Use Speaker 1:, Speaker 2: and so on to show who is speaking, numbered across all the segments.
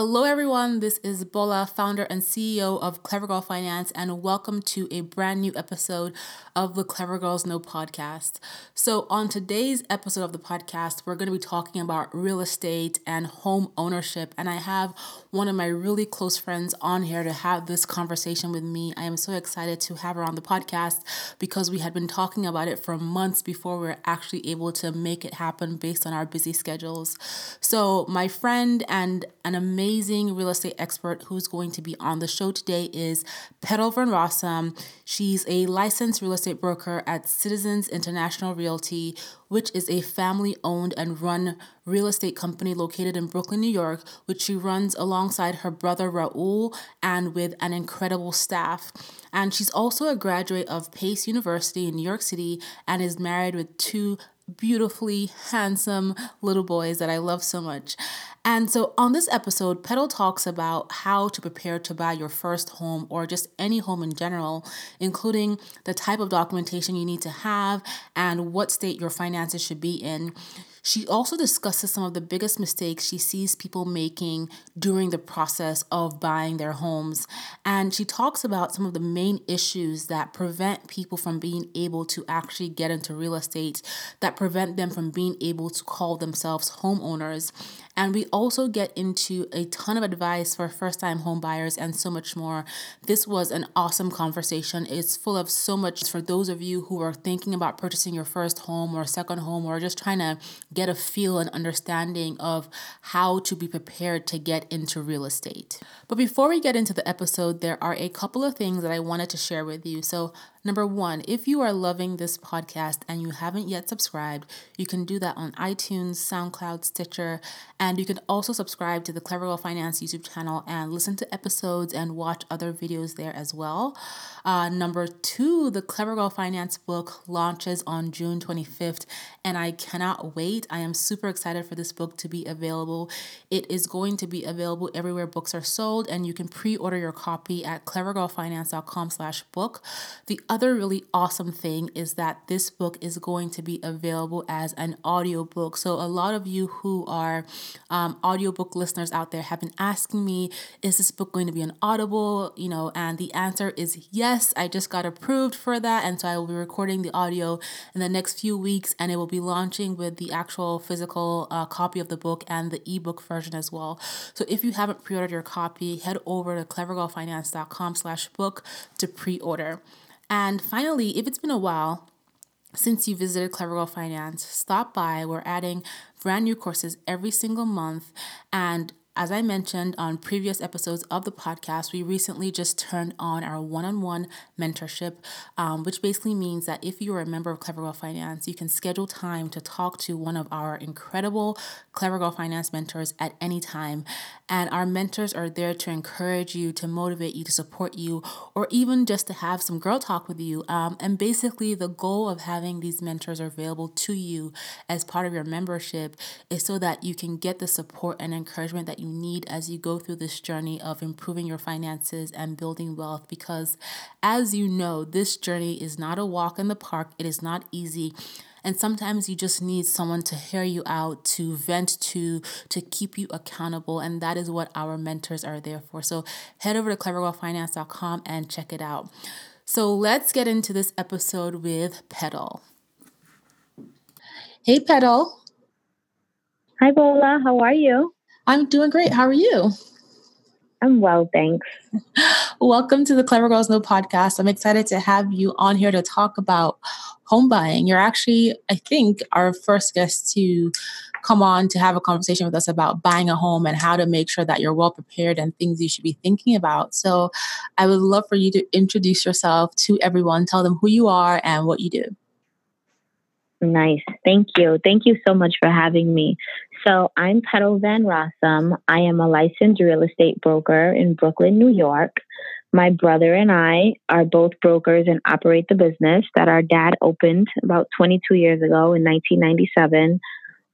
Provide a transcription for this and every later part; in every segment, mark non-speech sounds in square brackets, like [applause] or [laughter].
Speaker 1: Hello, everyone. This is Bola, founder and CEO of Clever Girl Finance, and welcome to a brand new episode of the Clever Girls Know podcast. So, on today's episode of the podcast, we're going to be talking about real estate and home ownership. And I have one of my really close friends on here to have this conversation with me. I am so excited to have her on the podcast because we had been talking about it for months before we were actually able to make it happen based on our busy schedules. So, my friend and an amazing real estate expert who's going to be on the show today is Petal Van Rossum. She's a licensed real estate broker at Citizens International Realty, which is a family owned and run real estate company located in Brooklyn, New York, which she runs alongside her brother Raul and with an incredible staff. And she's also a graduate of Pace University in New York City and is married with two beautifully handsome little boys that I love so much. And so on this episode, Petal talks about how to prepare to buy your first home or just any home in general, including the type of documentation you need to have and what state your finances should be in. She also discusses some of the biggest mistakes she sees people making during the process of buying their homes. And she talks about some of the main issues that prevent people from being able to actually get into real estate, that prevent them from being able to call themselves homeowners. And we also get into a ton of advice for first time home buyers and so much more. This was an awesome conversation. It's full of so much for those of you who are thinking about purchasing your first home or second home or just trying to get a feel and understanding of how to be prepared to get into real estate. But before we get into the episode, there are a couple of things that I wanted to share with you. So, Number one, if you are loving this podcast and you haven't yet subscribed, you can do that on iTunes, SoundCloud, Stitcher, and you can also subscribe to the Clever Girl Finance YouTube channel and listen to episodes and watch other videos there as well. Uh, number two, the Clever Girl Finance book launches on June 25th, and I cannot wait. I am super excited for this book to be available. It is going to be available everywhere books are sold, and you can pre-order your copy at clevergirlfinance.com slash book. The other really awesome thing is that this book is going to be available as an audiobook. So, a lot of you who are um, audiobook listeners out there have been asking me, is this book going to be an audible? You know, and the answer is yes. I just got approved for that. And so I will be recording the audio in the next few weeks and it will be launching with the actual physical uh, copy of the book and the ebook version as well. So, if you haven't pre ordered your copy, head over to clevergirlfinance.com slash book to pre order. And finally, if it's been a while, since you visited Clever Girl Finance, stop by. We're adding brand new courses every single month. And as I mentioned on previous episodes of the podcast, we recently just turned on our one on one mentorship, um, which basically means that if you are a member of Clever Girl Finance, you can schedule time to talk to one of our incredible Clever Girl Finance mentors at any time. And our mentors are there to encourage you, to motivate you, to support you, or even just to have some girl talk with you. Um, and basically, the goal of having these mentors available to you as part of your membership is so that you can get the support and encouragement that you you need as you go through this journey of improving your finances and building wealth. Because, as you know, this journey is not a walk in the park, it is not easy. And sometimes you just need someone to hear you out, to vent to, to keep you accountable. And that is what our mentors are there for. So head over to clevergirlfinance.com and check it out. So let's get into this episode with Petal. Hey, Petal.
Speaker 2: Hi, Bola. How are you?
Speaker 1: I'm doing great. How are you?
Speaker 2: I'm well, thanks.
Speaker 1: Welcome to the Clever Girls Know podcast. I'm excited to have you on here to talk about home buying. You're actually, I think, our first guest to come on to have a conversation with us about buying a home and how to make sure that you're well prepared and things you should be thinking about. So, I would love for you to introduce yourself to everyone, tell them who you are and what you do.
Speaker 2: Nice. Thank you. Thank you so much for having me. So I'm Petal Van Rossum. I am a licensed real estate broker in Brooklyn, New York. My brother and I are both brokers and operate the business that our dad opened about 22 years ago in 1997.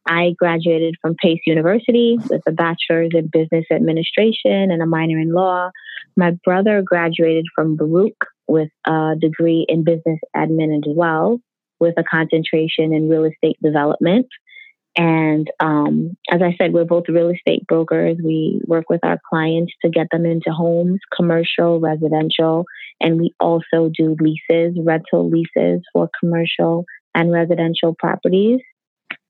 Speaker 2: I graduated from Pace University with a bachelor's in business administration and a minor in law. My brother graduated from Baruch with a degree in business admin as well, with a concentration in real estate development. And um, as I said, we're both real estate brokers. We work with our clients to get them into homes, commercial, residential, and we also do leases, rental leases for commercial and residential properties.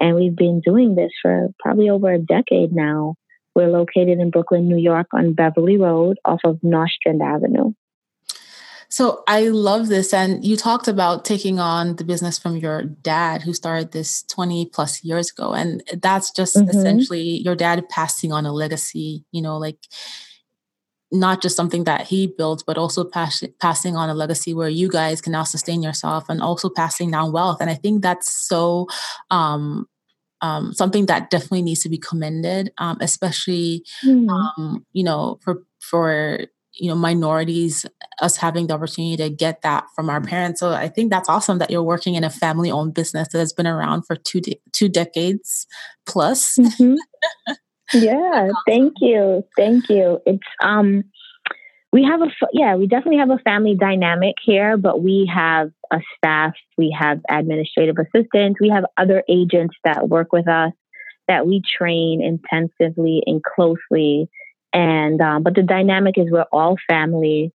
Speaker 2: And we've been doing this for probably over a decade now. We're located in Brooklyn, New York on Beverly Road off of Nostrand Avenue.
Speaker 1: So I love this. And you talked about taking on the business from your dad who started this 20 plus years ago. And that's just mm-hmm. essentially your dad passing on a legacy, you know, like not just something that he built, but also pass- passing on a legacy where you guys can now sustain yourself and also passing down wealth. And I think that's so um, um, something that definitely needs to be commended, um, especially mm. um, you know for for you know minorities us having the opportunity to get that from our parents. So i think that's awesome that you're working in a family owned business that has been around for two de- two decades plus. Mm-hmm.
Speaker 2: yeah [laughs] thank you thank you. It's um we have a yeah we definitely have a family dynamic here but we have a staff we have administrative assistants we have other agents that work with us that we train intensively and closely and um, but the dynamic is we're all family,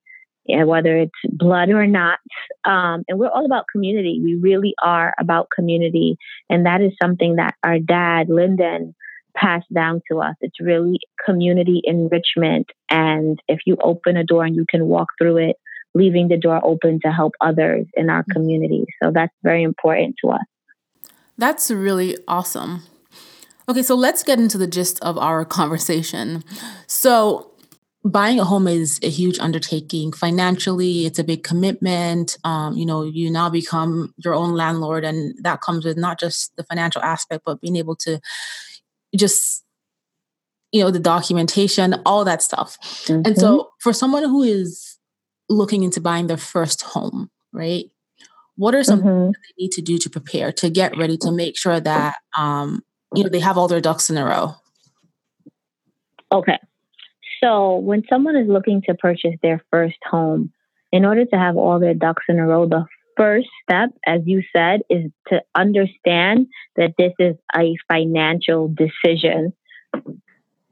Speaker 2: whether it's blood or not, um, and we're all about community. We really are about community, and that is something that our dad Lyndon passed down to us. It's really community enrichment, and if you open a door and you can walk through it, leaving the door open to help others in our mm. community. So that's very important to us.
Speaker 1: That's really awesome. Okay, so let's get into the gist of our conversation. So, buying a home is a huge undertaking financially it's a big commitment um, you know you now become your own landlord and that comes with not just the financial aspect but being able to just you know the documentation all that stuff mm-hmm. and so mm-hmm. for someone who is looking into buying their first home right what are some mm-hmm. things they need to do to prepare to get ready to make sure that um, you know they have all their ducks in a row.
Speaker 2: Okay. So when someone is looking to purchase their first home in order to have all their ducks in a row the first step as you said is to understand that this is a financial decision.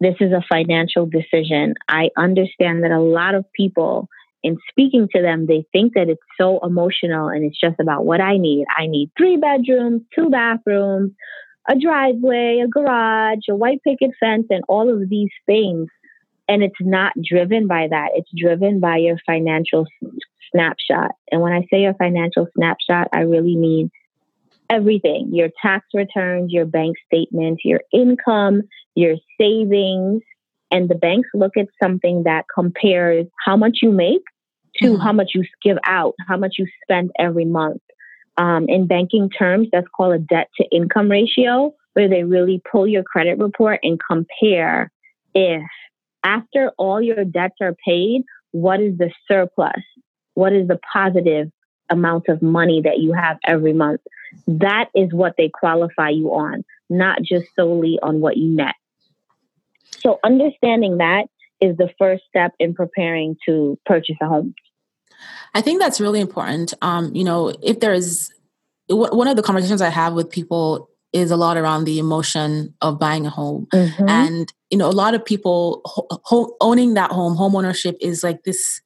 Speaker 2: This is a financial decision. I understand that a lot of people in speaking to them, they think that it's so emotional and it's just about what I need. I need three bedrooms, two bathrooms, a driveway, a garage, a white picket fence, and all of these things. And it's not driven by that. It's driven by your financial snapshot. And when I say your financial snapshot, I really mean everything your tax returns, your bank statements, your income, your savings. And the banks look at something that compares how much you make to mm-hmm. how much you give out, how much you spend every month um, in banking terms, that's called a debt to income ratio, where they really pull your credit report and compare if after all your debts are paid, what is the surplus? What is the positive amount of money that you have every month? That is what they qualify you on, not just solely on what you net. So, understanding that is the first step in preparing to purchase a home.
Speaker 1: I think that's really important. Um, you know, if there is one of the conversations I have with people is a lot around the emotion of buying a home, mm-hmm. and you know, a lot of people ho- owning that home, home ownership is like this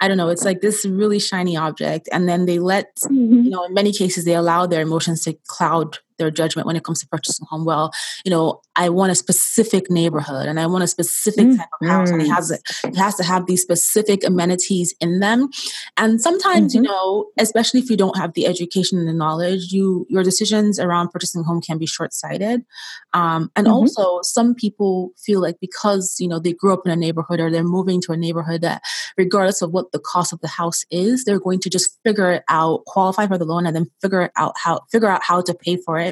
Speaker 1: I don't know, it's like this really shiny object. And then they let, mm-hmm. you know, in many cases, they allow their emotions to cloud their judgment when it comes to purchasing a home. Well, you know, I want a specific neighborhood and I want a specific mm-hmm. type of house, and it has it has to have these specific amenities in them. And sometimes, mm-hmm. you know, especially if you don't have the education and the knowledge, you your decisions around purchasing a home can be short sighted. Um, and mm-hmm. also, some people feel like because you know they grew up in a neighborhood or they're moving to a neighborhood that, regardless of what the cost of the house is, they're going to just figure it out, qualify for the loan, and then figure it out how figure out how to pay for it.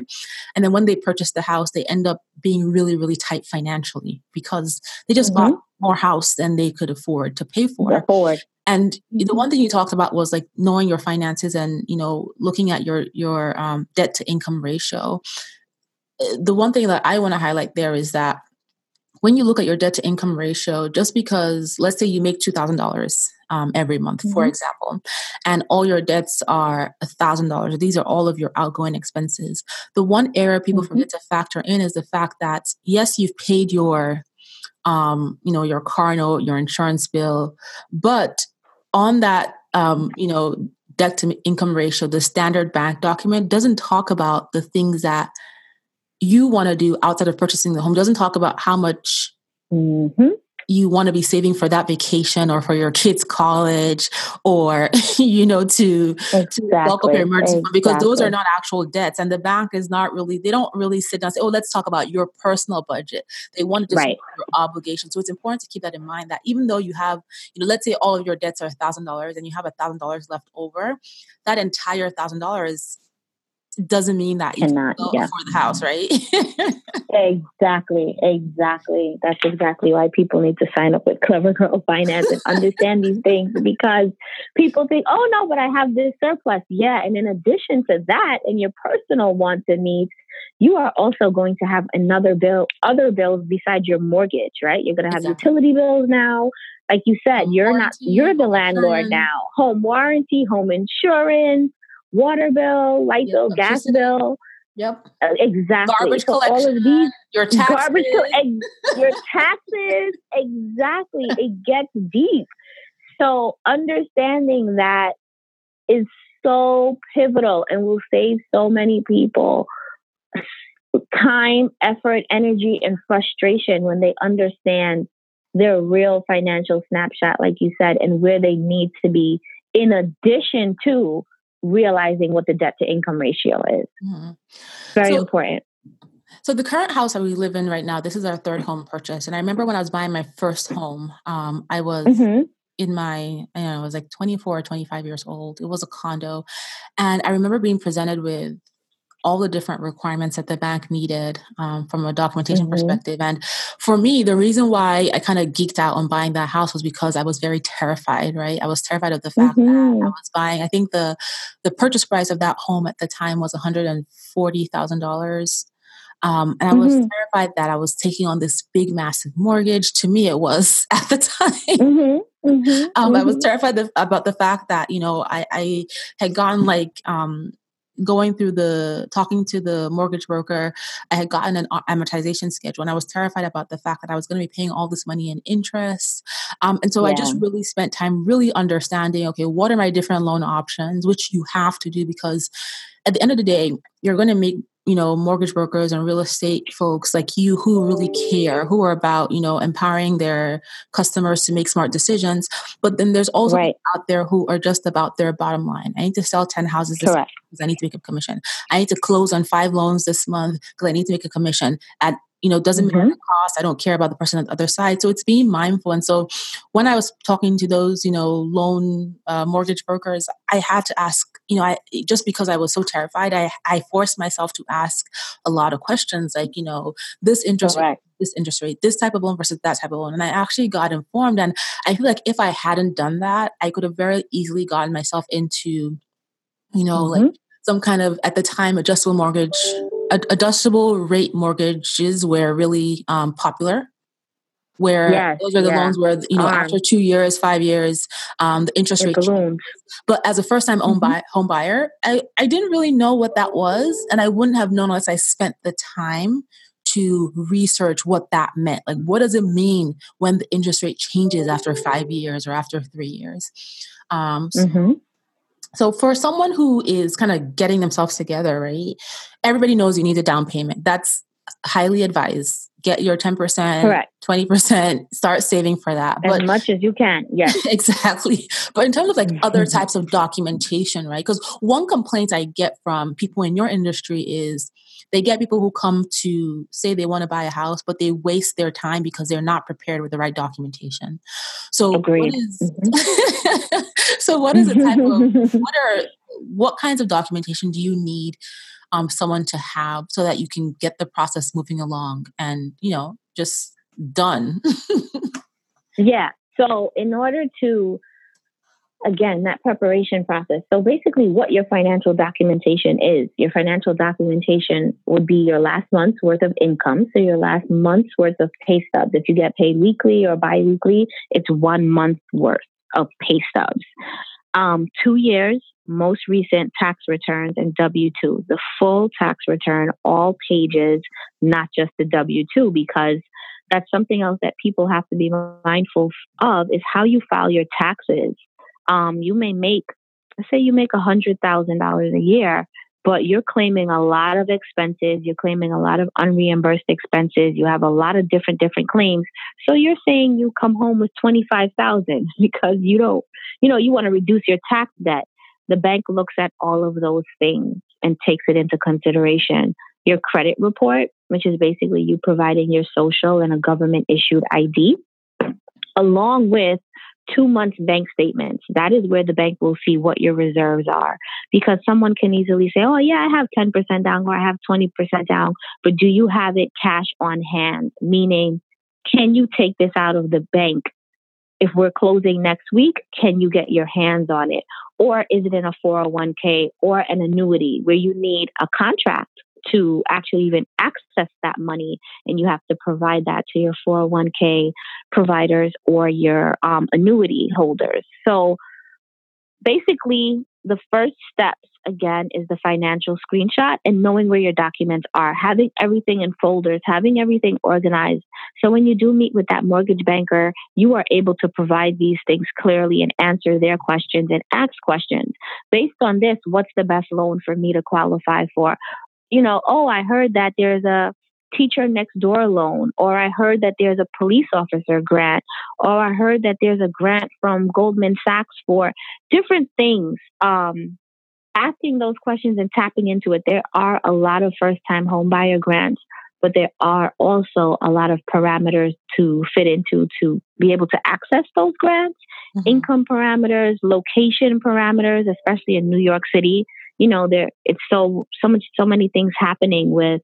Speaker 1: And then when they purchase the house, they end up being really, really tight financially because they just mm-hmm. bought more house than they could afford to pay for.
Speaker 2: Afford.
Speaker 1: And mm-hmm. the one thing you talked about was like knowing your finances and you know looking at your your um, debt to income ratio. Uh, the one thing that I want to highlight there is that when you look at your debt to income ratio, just because let's say you make two thousand dollars um, every month, mm-hmm. for example, and all your debts are a thousand dollars. These are all of your outgoing expenses. The one area people mm-hmm. forget to factor in is the fact that yes, you've paid your um, you know, your car note, your insurance bill, but on that um, you know, debt to income ratio, the standard bank document doesn't talk about the things that you want to do outside of purchasing the home, doesn't talk about how much mm-hmm you want to be saving for that vacation or for your kids' college or, [laughs] you know, to, exactly. to bulk up your emergency exactly. fund because those are not actual debts. And the bank is not really, they don't really sit down and say, oh, let's talk about your personal budget. They want to just right. your obligation. So it's important to keep that in mind that even though you have, you know, let's say all of your debts are $1,000 and you have a $1,000 left over, that entire $1,000 doesn't mean that you cannot yeah. for the house, right? [laughs]
Speaker 2: exactly, exactly. That's exactly why people need to sign up with Clever Girl Finance and understand these things because people think, oh no, but I have this surplus. Yeah, and in addition to that, and your personal wants and needs, you are also going to have another bill, other bills besides your mortgage, right? You're going to have exactly. utility bills now. Like you said, home you're warranty, not, you're the landlord now. Home warranty, home insurance water bill, light yep. bill, gas bill.
Speaker 1: Yep.
Speaker 2: Uh, exactly.
Speaker 1: Garbage so collection. All of these your taxes. Garbage
Speaker 2: co- your [laughs] taxes. Exactly. it gets deep. So understanding that is so pivotal and will save so many people time, effort, energy, and frustration when they understand their real financial snapshot, like you said, and where they need to be in addition to realizing what the debt to income ratio is. Mm-hmm. Very so, important.
Speaker 1: So the current house that we live in right now, this is our third home purchase. And I remember when I was buying my first home, um, I was mm-hmm. in my, you know, I was like 24 or 25 years old. It was a condo. And I remember being presented with all the different requirements that the bank needed um, from a documentation mm-hmm. perspective. And for me, the reason why I kind of geeked out on buying that house was because I was very terrified, right? I was terrified of the fact mm-hmm. that I mm-hmm. was buying, I think the the purchase price of that home at the time was $140,000. Um, and I was mm-hmm. terrified that I was taking on this big, massive mortgage. To me, it was [laughs] at the time. Mm-hmm. Mm-hmm. Um, I was mm-hmm. terrified about the fact that you know I, I had gotten like um, going through the talking to the mortgage broker, I had gotten an amortization schedule, and I was terrified about the fact that I was going to be paying all this money in interest. Um, and so yeah. I just really spent time really understanding, okay, what are my different loan options, which you have to do because at the end of the day, you're going to make you know mortgage brokers and real estate folks like you who really care who are about you know empowering their customers to make smart decisions but then there's also right. out there who are just about their bottom line i need to sell 10 houses this Correct. month because i need to make a commission i need to close on five loans this month because i need to make a commission at you know doesn't mm-hmm. matter the cost i don't care about the person on the other side. So it's being mindful. And so when i was talking to those you know loan uh, mortgage brokers i had to ask you know i just because i was so terrified i i forced myself to ask a lot of questions like you know this interest rate this interest rate this type of loan versus that type of loan. And i actually got informed. And i feel like if i hadn't done that i could have very easily gotten myself into you know mm-hmm. like some kind of at the time adjustable mortgage adjustable rate mortgages were really um, popular where yes, those are the yeah. loans where you know um, after two years five years um, the interest rate but as a first time mm-hmm. buy, home buyer I, I didn't really know what that was and i wouldn't have known unless i spent the time to research what that meant like what does it mean when the interest rate changes after five years or after three years um, so, mm-hmm. So for someone who is kind of getting themselves together, right? Everybody knows you need a down payment. That's highly advised. Get your 10%, Correct. 20%, start saving for that.
Speaker 2: As but, much as you can. Yes. [laughs]
Speaker 1: exactly. But in terms of like other mm-hmm. types of documentation, right? Because one complaint I get from people in your industry is they get people who come to say they want to buy a house, but they waste their time because they're not prepared with the right documentation. So Agreed. what is mm-hmm. [laughs] so what is the type of [laughs] what are what kinds of documentation do you need um, someone to have so that you can get the process moving along and you know just done [laughs]
Speaker 2: yeah so in order to again, that preparation process. So basically, what your financial documentation is your financial documentation would be your last month's worth of income. So your last month's worth of pay stubs. If you get paid weekly or biweekly, it's one month's worth. of pay stubs. Um, two years, most recent tax returns, and W 2, the full tax return, all pages, not just the W 2, because that's something else that people have to be mindful of is how you file your taxes. Um, you may make, let's say you make a $100,000 a year, but you're claiming a lot of expenses. You're claiming a lot of unreimbursed expenses. You have a lot of different, different claims. So you're saying you come home with 25,000 [laughs] because you don't, you know, you want to reduce your tax debt. The bank looks at all of those things and takes it into consideration. Your credit report, which is basically you providing your social and a government issued ID, along with two months bank statements. That is where the bank will see what your reserves are. Because someone can easily say, oh, yeah, I have 10% down or I have 20% down, but do you have it cash on hand? Meaning, can you take this out of the bank? If we're closing next week, can you get your hands on it? Or is it in a 401k or an annuity where you need a contract to actually even access that money and you have to provide that to your 401k providers or your um, annuity holders. So basically the first steps again is the financial screenshot and knowing where your documents are having everything in folders having everything organized. So when you do meet with that mortgage banker you are able to provide these things clearly and answer their questions and ask questions. Based on this what's the best loan for me to qualify for you know, oh, I heard that there's a teacher next door loan, or I heard that there's a police officer grant, or I heard that there's a grant from Goldman Sachs for different things. Um, asking those questions and tapping into it, there are a lot of first time homebuyer grants, but there are also a lot of parameters to fit into to be able to access those grants. Mm-hmm. Income parameters, location parameters, especially in New York City you know, there it's so so much so many things happening with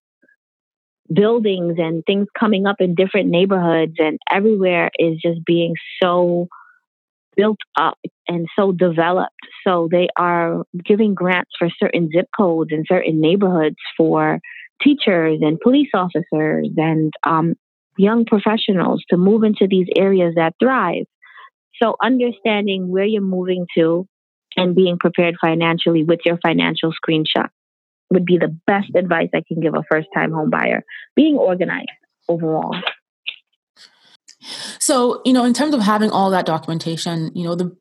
Speaker 2: buildings and things coming up in different neighborhoods and everywhere is just being so built up and so developed. So they are giving grants for certain zip codes and certain neighborhoods for teachers and police officers and um, young professionals to move into these areas that thrive. So understanding where you're moving to, and being prepared financially with your financial screenshot would be the best advice I can give a first time home buyer. Being organized overall.
Speaker 1: So, you know, in terms of having all that documentation, you know, the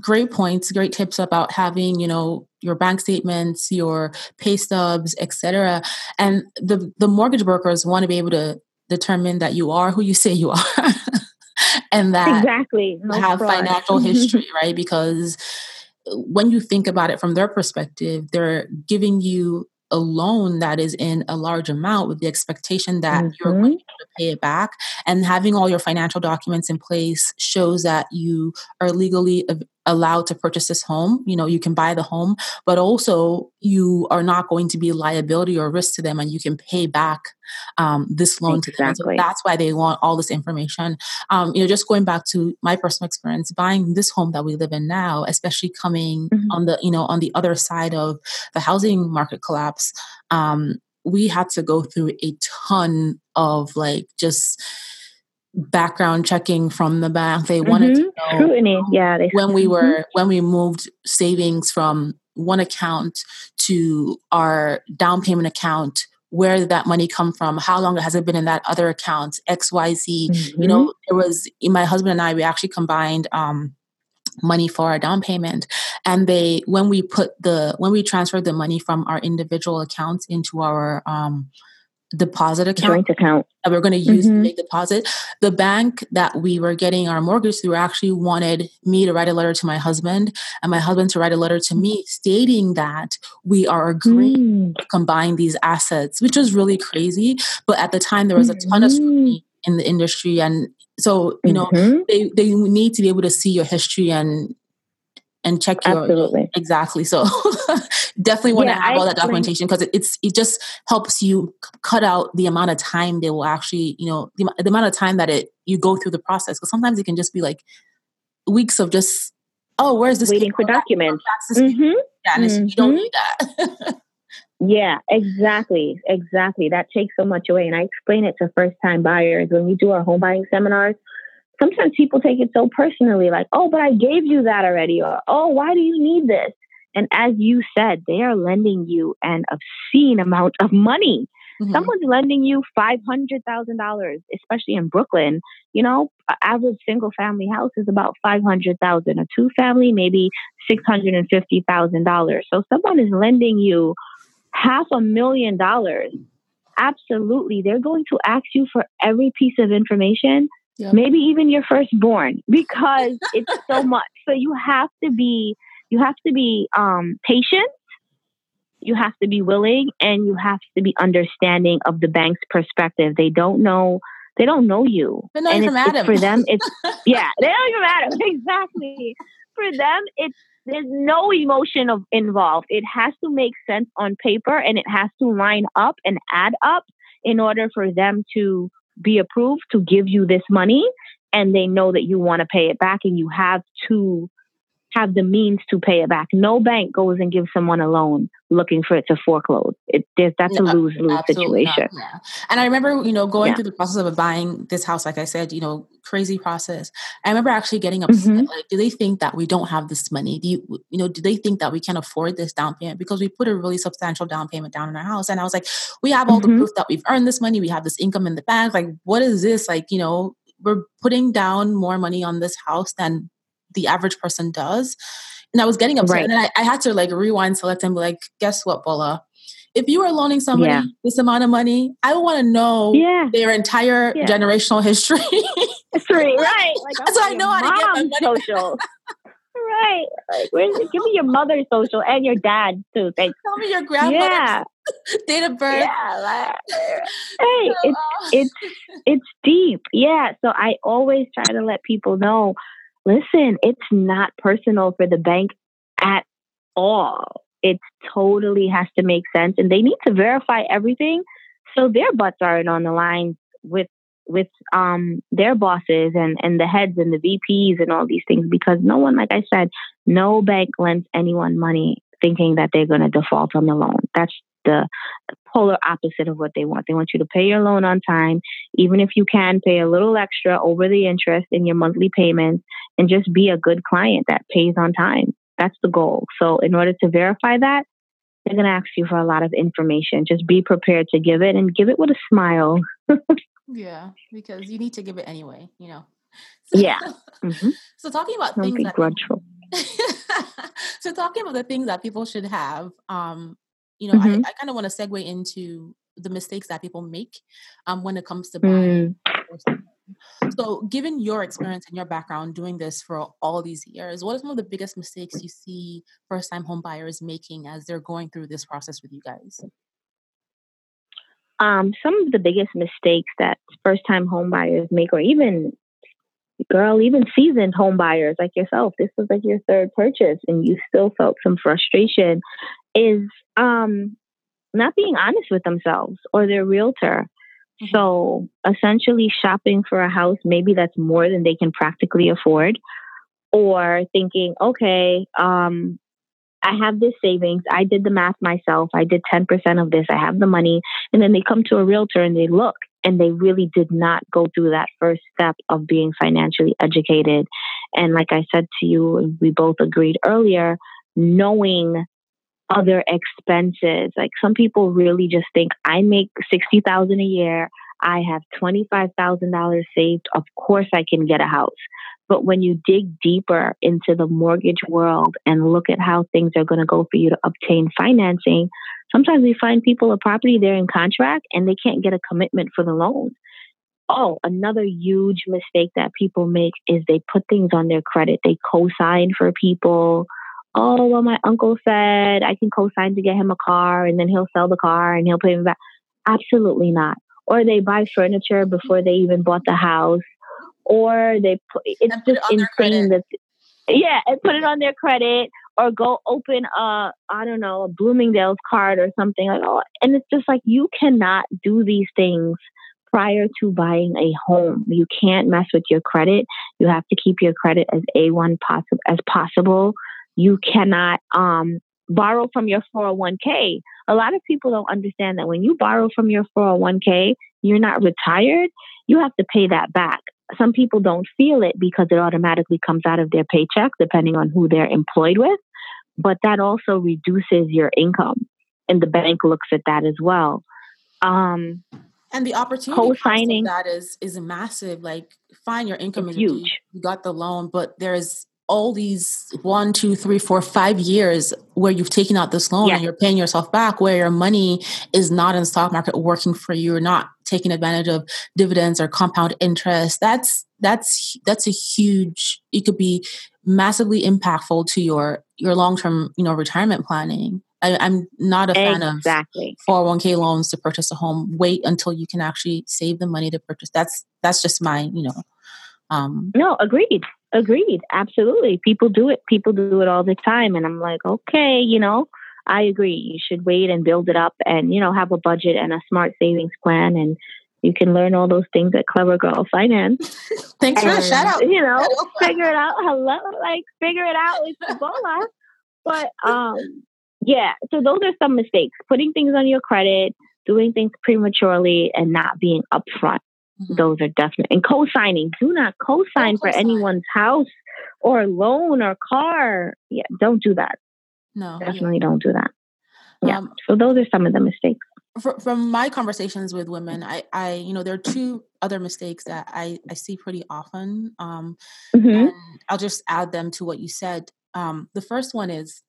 Speaker 1: great points, great tips about having, you know, your bank statements, your pay stubs, etc. And the the mortgage brokers want to be able to determine that you are who you say you [laughs] are. and that
Speaker 2: exactly
Speaker 1: no have fraud. financial [laughs] history, right? Because when you think about it from their perspective, they're giving you a loan that is in a large amount with the expectation that mm-hmm. you're going to pay it back and having all your financial documents in place shows that you are legally allowed to purchase this home you know you can buy the home but also you are not going to be liability or risk to them and you can pay back um, this loan exactly. to them so that's why they want all this information um, you know just going back to my personal experience buying this home that we live in now especially coming mm-hmm. on the you know on the other side of the housing market collapse um, we had to go through a ton of like just background checking from the bank. They wanted mm-hmm. to know
Speaker 2: Scrutiny. Yeah,
Speaker 1: when we were mm-hmm. when we moved savings from one account to our down payment account where did that money come from how long has it been in that other account xyz mm-hmm. you know it was my husband and i we actually combined um, money for our down payment and they when we put the when we transferred the money from our individual accounts into our um, deposit account,
Speaker 2: account
Speaker 1: that we're going to use mm-hmm. to make deposit. The bank that we were getting our mortgage through actually wanted me to write a letter to my husband and my husband to write a letter to me stating that we are agreeing mm. to combine these assets, which was really crazy. But at the time, there was a ton of mm-hmm. scrutiny in the industry, and so you know mm-hmm. they they need to be able to see your history and and check your
Speaker 2: Absolutely.
Speaker 1: exactly. So [laughs] definitely want yeah, to have I all that documentation because it, it's it just helps you cut out the amount of time they will actually you know the, the amount of time that it you go through the process because sometimes it can just be like weeks of just oh where's this
Speaker 2: waiting for documents. Mm-hmm.
Speaker 1: Yeah, and mm-hmm. you don't need that. [laughs]
Speaker 2: Yeah, exactly. Exactly. That takes so much away. And I explain it to first time buyers when we do our home buying seminars sometimes people take it so personally, like, oh, but I gave you that already, or oh, why do you need this? And as you said, they are lending you an obscene amount of money. Mm-hmm. Someone's lending you five hundred thousand dollars, especially in Brooklyn. You know, average single family house is about five hundred thousand. A two family, maybe six hundred and fifty thousand dollars. So someone is lending you half a million dollars. Absolutely, they're going to ask you for every piece of information Yep. maybe even your firstborn because it's so [laughs] much. So you have to be you have to be um, patient. You have to be willing and you have to be understanding of the bank's perspective. They don't know they don't know you.
Speaker 1: And it's,
Speaker 2: it's for them it's [laughs] yeah they don't even matter. [laughs] Exactly. For them it's there's no emotion of involved. It has to make sense on paper and it has to line up and add up in order for them to be approved to give you this money and they know that you want to pay it back and you have to have the means to pay it back. No bank goes and gives someone a loan looking for it to foreclose. It, that's a lose lose situation.
Speaker 1: yeah. And I remember, you know, going yeah. through the process of buying this house, like I said, you know, crazy process. I remember actually getting upset. Mm-hmm. Like, do they think that we don't have this money? Do you, you know, do they think that we can afford this down payment? Because we put a really substantial down payment down in our house. And I was like, we have all mm-hmm. the proof that we've earned this money. We have this income in the bank. Like, what is this? Like, you know, we're putting down more money on this house than the average person does. And I was getting upset. Right. And I, I, had to like rewind, select, and be like, guess what, Bola? If you are loaning somebody yeah. this amount of money, I want to know yeah. their entire yeah. generational history.
Speaker 2: history, [laughs] right? Like,
Speaker 1: so I know how to get my money.
Speaker 2: Social. right. Like, give me your mother's social and your dad too. Thanks. [laughs]
Speaker 1: Tell me your grandmother's yeah. [laughs] date of birth.
Speaker 2: Yeah. Like, hey, it's it's it's deep. Yeah. So I always try to let people know listen, it's not personal for the bank at all. It totally has to make sense and they need to verify everything so their butts aren't on the line with with um their bosses and and the heads and the VPs and all these things because no one like I said no bank lends anyone money thinking that they're going to default on the loan that's the polar opposite of what they want. They want you to pay your loan on time, even if you can pay a little extra over the interest in your monthly payments and just be a good client that pays on time. That's the goal. So, in order to verify that, they're going to ask you for a lot of information. Just be prepared to give it and give it with a smile. [laughs]
Speaker 1: yeah, because you need to give it anyway, you know.
Speaker 2: So, yeah. [laughs] Mm-hmm.
Speaker 1: So, talking about Don't things
Speaker 2: that. [laughs]
Speaker 1: So, talking about the things that people should have, um, you know, mm-hmm. I, I kind of want to segue into the mistakes that people make um, when it comes to buying. Mm. So, given your experience and your background doing this for all these years, what are some of the biggest mistakes you see first time home buyers making as they're going through this process with you guys?
Speaker 2: Um, some of the biggest mistakes that first time home buyers make, or even girl, even seasoned home buyers like yourself, this was like your third purchase and you still felt some frustration, is um, not being honest with themselves or their realtor. Mm-hmm. So essentially, shopping for a house, maybe that's more than they can practically afford, or thinking, okay, um, I have this savings. I did the math myself. I did 10% of this. I have the money. And then they come to a realtor and they look and they really did not go through that first step of being financially educated. And like I said to you, we both agreed earlier, knowing other expenses. Like some people really just think I make 60,000 a year. I have $25,000 saved. Of course I can get a house. But when you dig deeper into the mortgage world and look at how things are going to go for you to obtain financing, sometimes we find people a property they're in contract and they can't get a commitment for the loan. Oh, another huge mistake that people make is they put things on their credit. They co sign for people oh, well, my uncle said I can co-sign to get him a car and then he'll sell the car and he'll pay me back. Absolutely not. Or they buy furniture before they even bought the house. Or they put, it's just it insane that, yeah, and put it on their credit or go open a, I don't know, a Bloomingdale's card or something like oh, and it's just like you cannot do these things prior to buying a home. You can't mess with your credit. You have to keep your credit as A1 possible as possible you cannot um, borrow from your 401k. A lot of people don't understand that when you borrow from your 401k, you're not retired, you have to pay that back. some people don't feel it because it automatically comes out of their paycheck, depending on who they're employed with. But that also reduces your income, and the bank looks at that as well. Um,
Speaker 1: and the opportunity co-signing that is is massive. Like, fine, your income is huge. You got the loan, but there's all these one, two, three, four, five years where you've taken out this loan and you're paying yourself back, where your money is not in the stock market working for you, or not taking advantage of dividends or compound interest. That's that's that's a huge. It could be massively impactful to your your long term, you know, retirement planning. I, am not a fan exactly. of 401k loans to purchase a home. Wait until you can actually save the money to purchase. That's that's just my, you know.
Speaker 2: Um, no, agreed. Agreed. Absolutely. People do it. People do it all the time. And I'm like, okay, you know, I agree. You should wait and build it up and, you know, have a budget and a smart savings plan. And you can learn all those things at Clever Girl Finance. [laughs]
Speaker 1: Thanks and, for the shout out.
Speaker 2: You know, figure it out. Hello. Like, figure it out with Bola. but, um, yeah, so those are some mistakes. Putting things on your credit, doing things prematurely, and not being upfront. Mm-hmm. Those are definite. And co signing. Do not co sign for anyone's house or loan or car. Yeah, don't do that. No. Definitely yeah. don't do that. Yeah. Um, so those are some of the mistakes.
Speaker 1: From my conversations with women, I, I, you know, there are two other mistakes that I, I see pretty often. Um, mm-hmm. I'll just add them to what you said. Um, the first one is,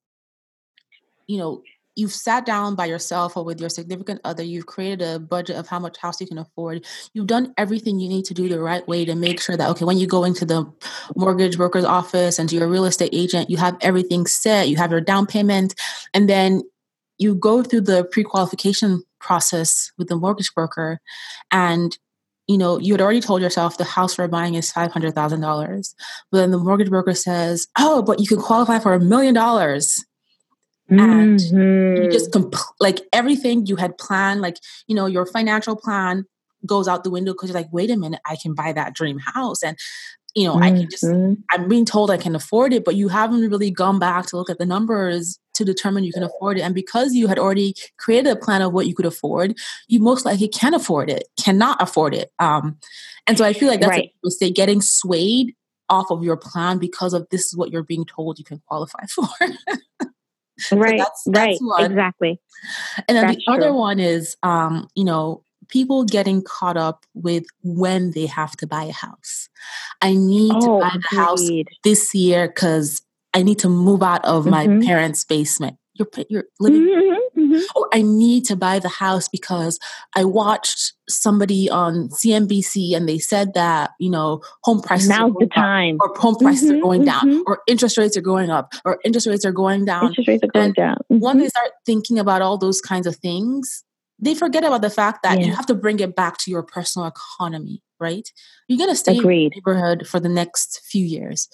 Speaker 1: you know, you've sat down by yourself or with your significant other, you've created a budget of how much house you can afford. You've done everything you need to do the right way to make sure that, okay, when you go into the mortgage broker's office and to your real estate agent, you have everything set, you have your down payment, and then you go through the pre qualification process with the mortgage broker and you know, you had already told yourself the house we're buying is five hundred thousand dollars, but then the mortgage broker says, "Oh, but you can qualify for a million dollars." And mm-hmm. you just comp- like everything you had planned like you know your financial plan goes out the window because you're like wait a minute i can buy that dream house and you know mm-hmm. i can just mm-hmm. i'm being told i can afford it but you haven't really gone back to look at the numbers to determine you can afford it and because you had already created a plan of what you could afford you most likely can afford it cannot afford it um and so i feel like that's right. a mistake getting swayed off of your plan because of this is what you're being told you can qualify [laughs] for
Speaker 2: Right. That's, that's right. One. Exactly.
Speaker 1: And then that's the other one is, um, you know, people getting caught up with when they have to buy a house. I need oh, to buy the house this year because I need to move out of mm-hmm. my parents' basement. You're, you're living. Mm-hmm, mm-hmm. Or I need to buy the house because I watched somebody on CNBC and they said that you know home prices
Speaker 2: now's the time
Speaker 1: or home prices mm-hmm, are going down mm-hmm. or interest rates are going up or interest rates are going down.
Speaker 2: Interest rates are going and down. Mm-hmm.
Speaker 1: When they start thinking about all those kinds of things, they forget about the fact that yeah. you have to bring it back to your personal economy, right? You're going to stay Agreed. in the neighborhood for the next few years.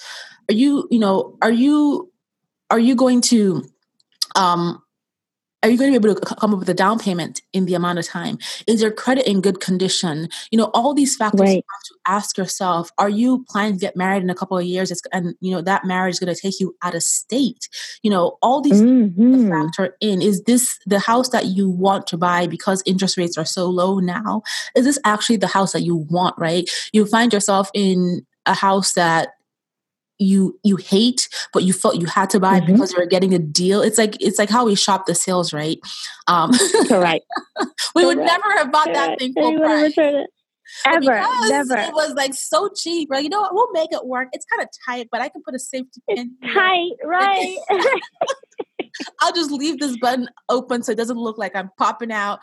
Speaker 1: Are you, you know, are you, are you going to um, are you going to be able to come up with a down payment in the amount of time? Is your credit in good condition? You know all these factors right. you have to ask yourself are you planning to get married in a couple of years? It's, and you know that marriage is going to take you out of state. You know all these mm-hmm. factor in. Is this the house that you want to buy because interest rates are so low now? Is this actually the house that you want right? You find yourself in a house that you you hate but you felt you had to buy mm-hmm. because you were getting a deal it's like it's like how we shop the sales right um
Speaker 2: correct [laughs]
Speaker 1: we would never have bought that thing full price
Speaker 2: Ever, never.
Speaker 1: It was like so cheap. Right? You know what? We'll make it work. It's kind of tight, but I can put a safety
Speaker 2: pin. tight, right? [laughs]
Speaker 1: I'll just leave this button open so it doesn't look like I'm popping out.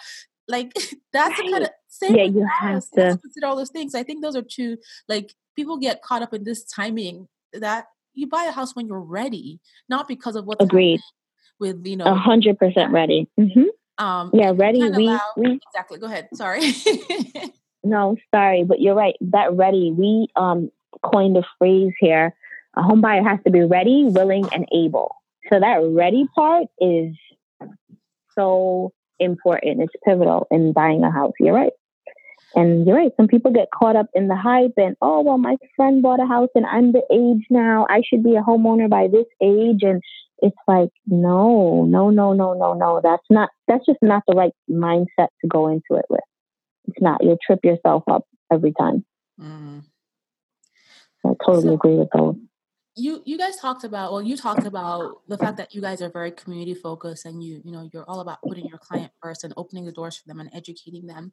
Speaker 1: Like [laughs] that's right. the kind of
Speaker 2: same. Yeah, you have to
Speaker 1: consider all those things. I think those are two. Like people get caught up in this timing that you buy a house when you're ready, not because of what's
Speaker 2: agreed
Speaker 1: with you know
Speaker 2: a hundred percent ready. Mm-hmm. Um, yeah, ready. We, allow, we
Speaker 1: exactly. Go ahead. Sorry. [laughs]
Speaker 2: no, sorry, but you're right. That ready. We um coined a phrase here. A home buyer has to be ready, willing, and able. So that ready part is so important. It's pivotal in buying a house. You're right. And you're right. Some people get caught up in the hype and, oh, well, my friend bought a house and I'm the age now. I should be a homeowner by this age. And it's like, no, no, no, no, no, no. That's not, that's just not the right mindset to go into it with. It's not. You'll trip yourself up every time.
Speaker 1: Mm.
Speaker 2: I totally so, agree with those
Speaker 1: you you guys talked about well you talked about the fact that you guys are very community focused and you you know you're all about putting your client first and opening the doors for them and educating them.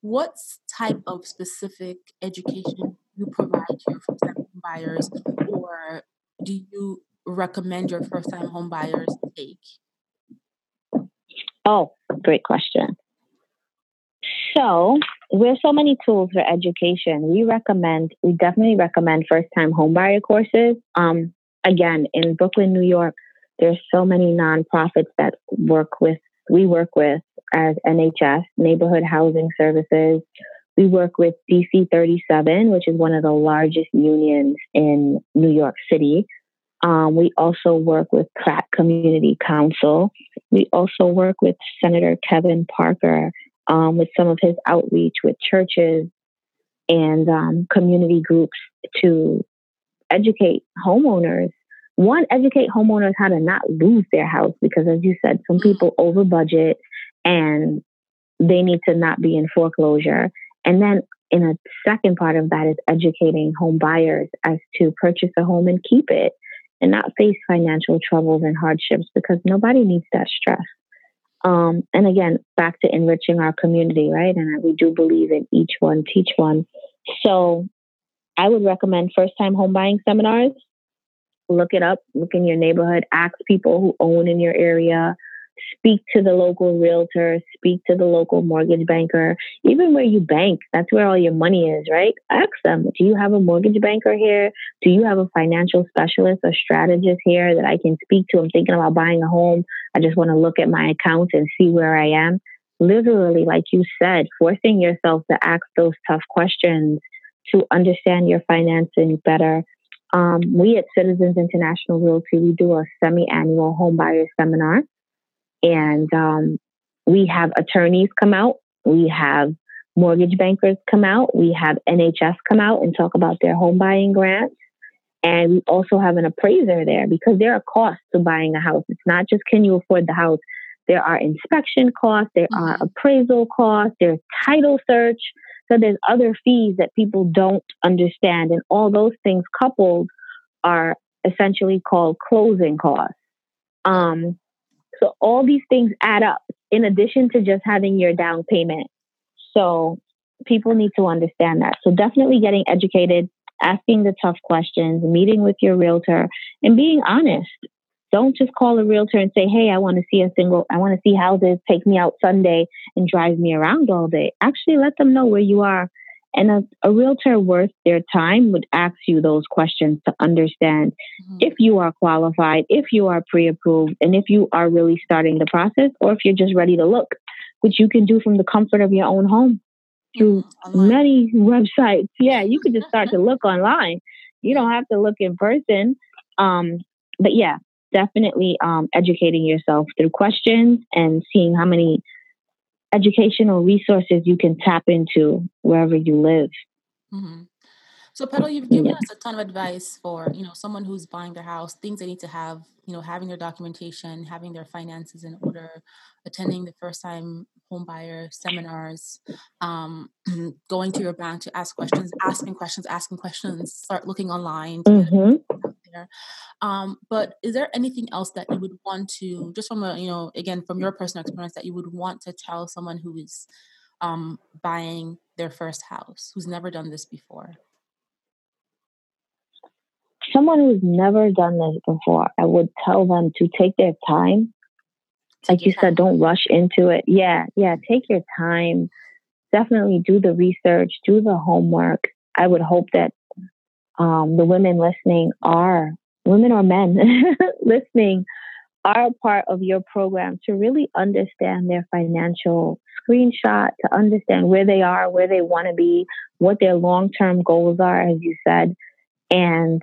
Speaker 1: What type of specific education you provide your first time home buyers or do you recommend your first time home buyers take?
Speaker 2: Oh great question. So we're so many tools for education. We recommend, we definitely recommend first time homebuyer courses. Um, again, in Brooklyn, New York, there's so many nonprofits that work with, we work with as NHS, Neighborhood Housing Services. We work with DC 37, which is one of the largest unions in New York City. Um, we also work with Pratt Community Council. We also work with Senator Kevin Parker um, with some of his outreach with churches and um, community groups to educate homeowners. One, educate homeowners how to not lose their house because, as you said, some people over budget and they need to not be in foreclosure. And then, in a second part of that, is educating home buyers as to purchase a home and keep it and not face financial troubles and hardships because nobody needs that stress. Um, and again, back to enriching our community, right? And we do believe in each one, teach one. So I would recommend first time home buying seminars. Look it up, look in your neighborhood, ask people who own in your area, speak to the local realtor, speak to the local mortgage banker, even where you bank. That's where all your money is, right? Ask them, do you have a mortgage banker here? Do you have a financial specialist or strategist here that I can speak to? I'm thinking about buying a home. I just want to look at my accounts and see where I am. Literally, like you said, forcing yourself to ask those tough questions to understand your financing better. Um, we at Citizens International Realty, we do a semi-annual home buyer seminar and um, we have attorneys come out, we have mortgage bankers come out, we have NHS come out and talk about their home buying grants. And we also have an appraiser there because there are costs to buying a house. It's not just can you afford the house. There are inspection costs, there are mm-hmm. appraisal costs, there's title search. So there's other fees that people don't understand. And all those things coupled are essentially called closing costs. Um, so all these things add up in addition to just having your down payment. So people need to understand that. So definitely getting educated, asking the tough questions, meeting with your realtor, and being honest. Don't just call a realtor and say, Hey, I want to see a single, I want to see houses, take me out Sunday and drive me around all day. Actually, let them know where you are and a, a realtor worth their time would ask you those questions to understand mm-hmm. if you are qualified, if you are pre approved, and if you are really starting the process, or if you're just ready to look, which you can do from the comfort of your own home through mm-hmm. many websites. Yeah, you could just start to [laughs] look online. You don't have to look in person. Um, but yeah, definitely um, educating yourself through questions and seeing how many educational resources you can tap into wherever you live.
Speaker 1: Mm-hmm. So, Petal, you've given yeah. us a ton of advice for you know someone who's buying their house, things they need to have, you know, having their documentation, having their finances in order, attending the first time home buyer seminars, um, [clears throat] going to your bank to ask questions, asking questions, asking questions, start looking online. Mm-hmm. There. Um, but is there anything else that you would want to, just from a, you know, again, from your personal experience, that you would want to tell someone who is um, buying their first house, who's never done this before?
Speaker 2: Someone who's never done this before, I would tell them to take their time like you said, don't rush into it. Yeah, yeah, take your time. Definitely do the research, do the homework. I would hope that um, the women listening are women or men [laughs] listening are a part of your program to really understand their financial screenshot, to understand where they are, where they want to be, what their long term goals are, as you said. And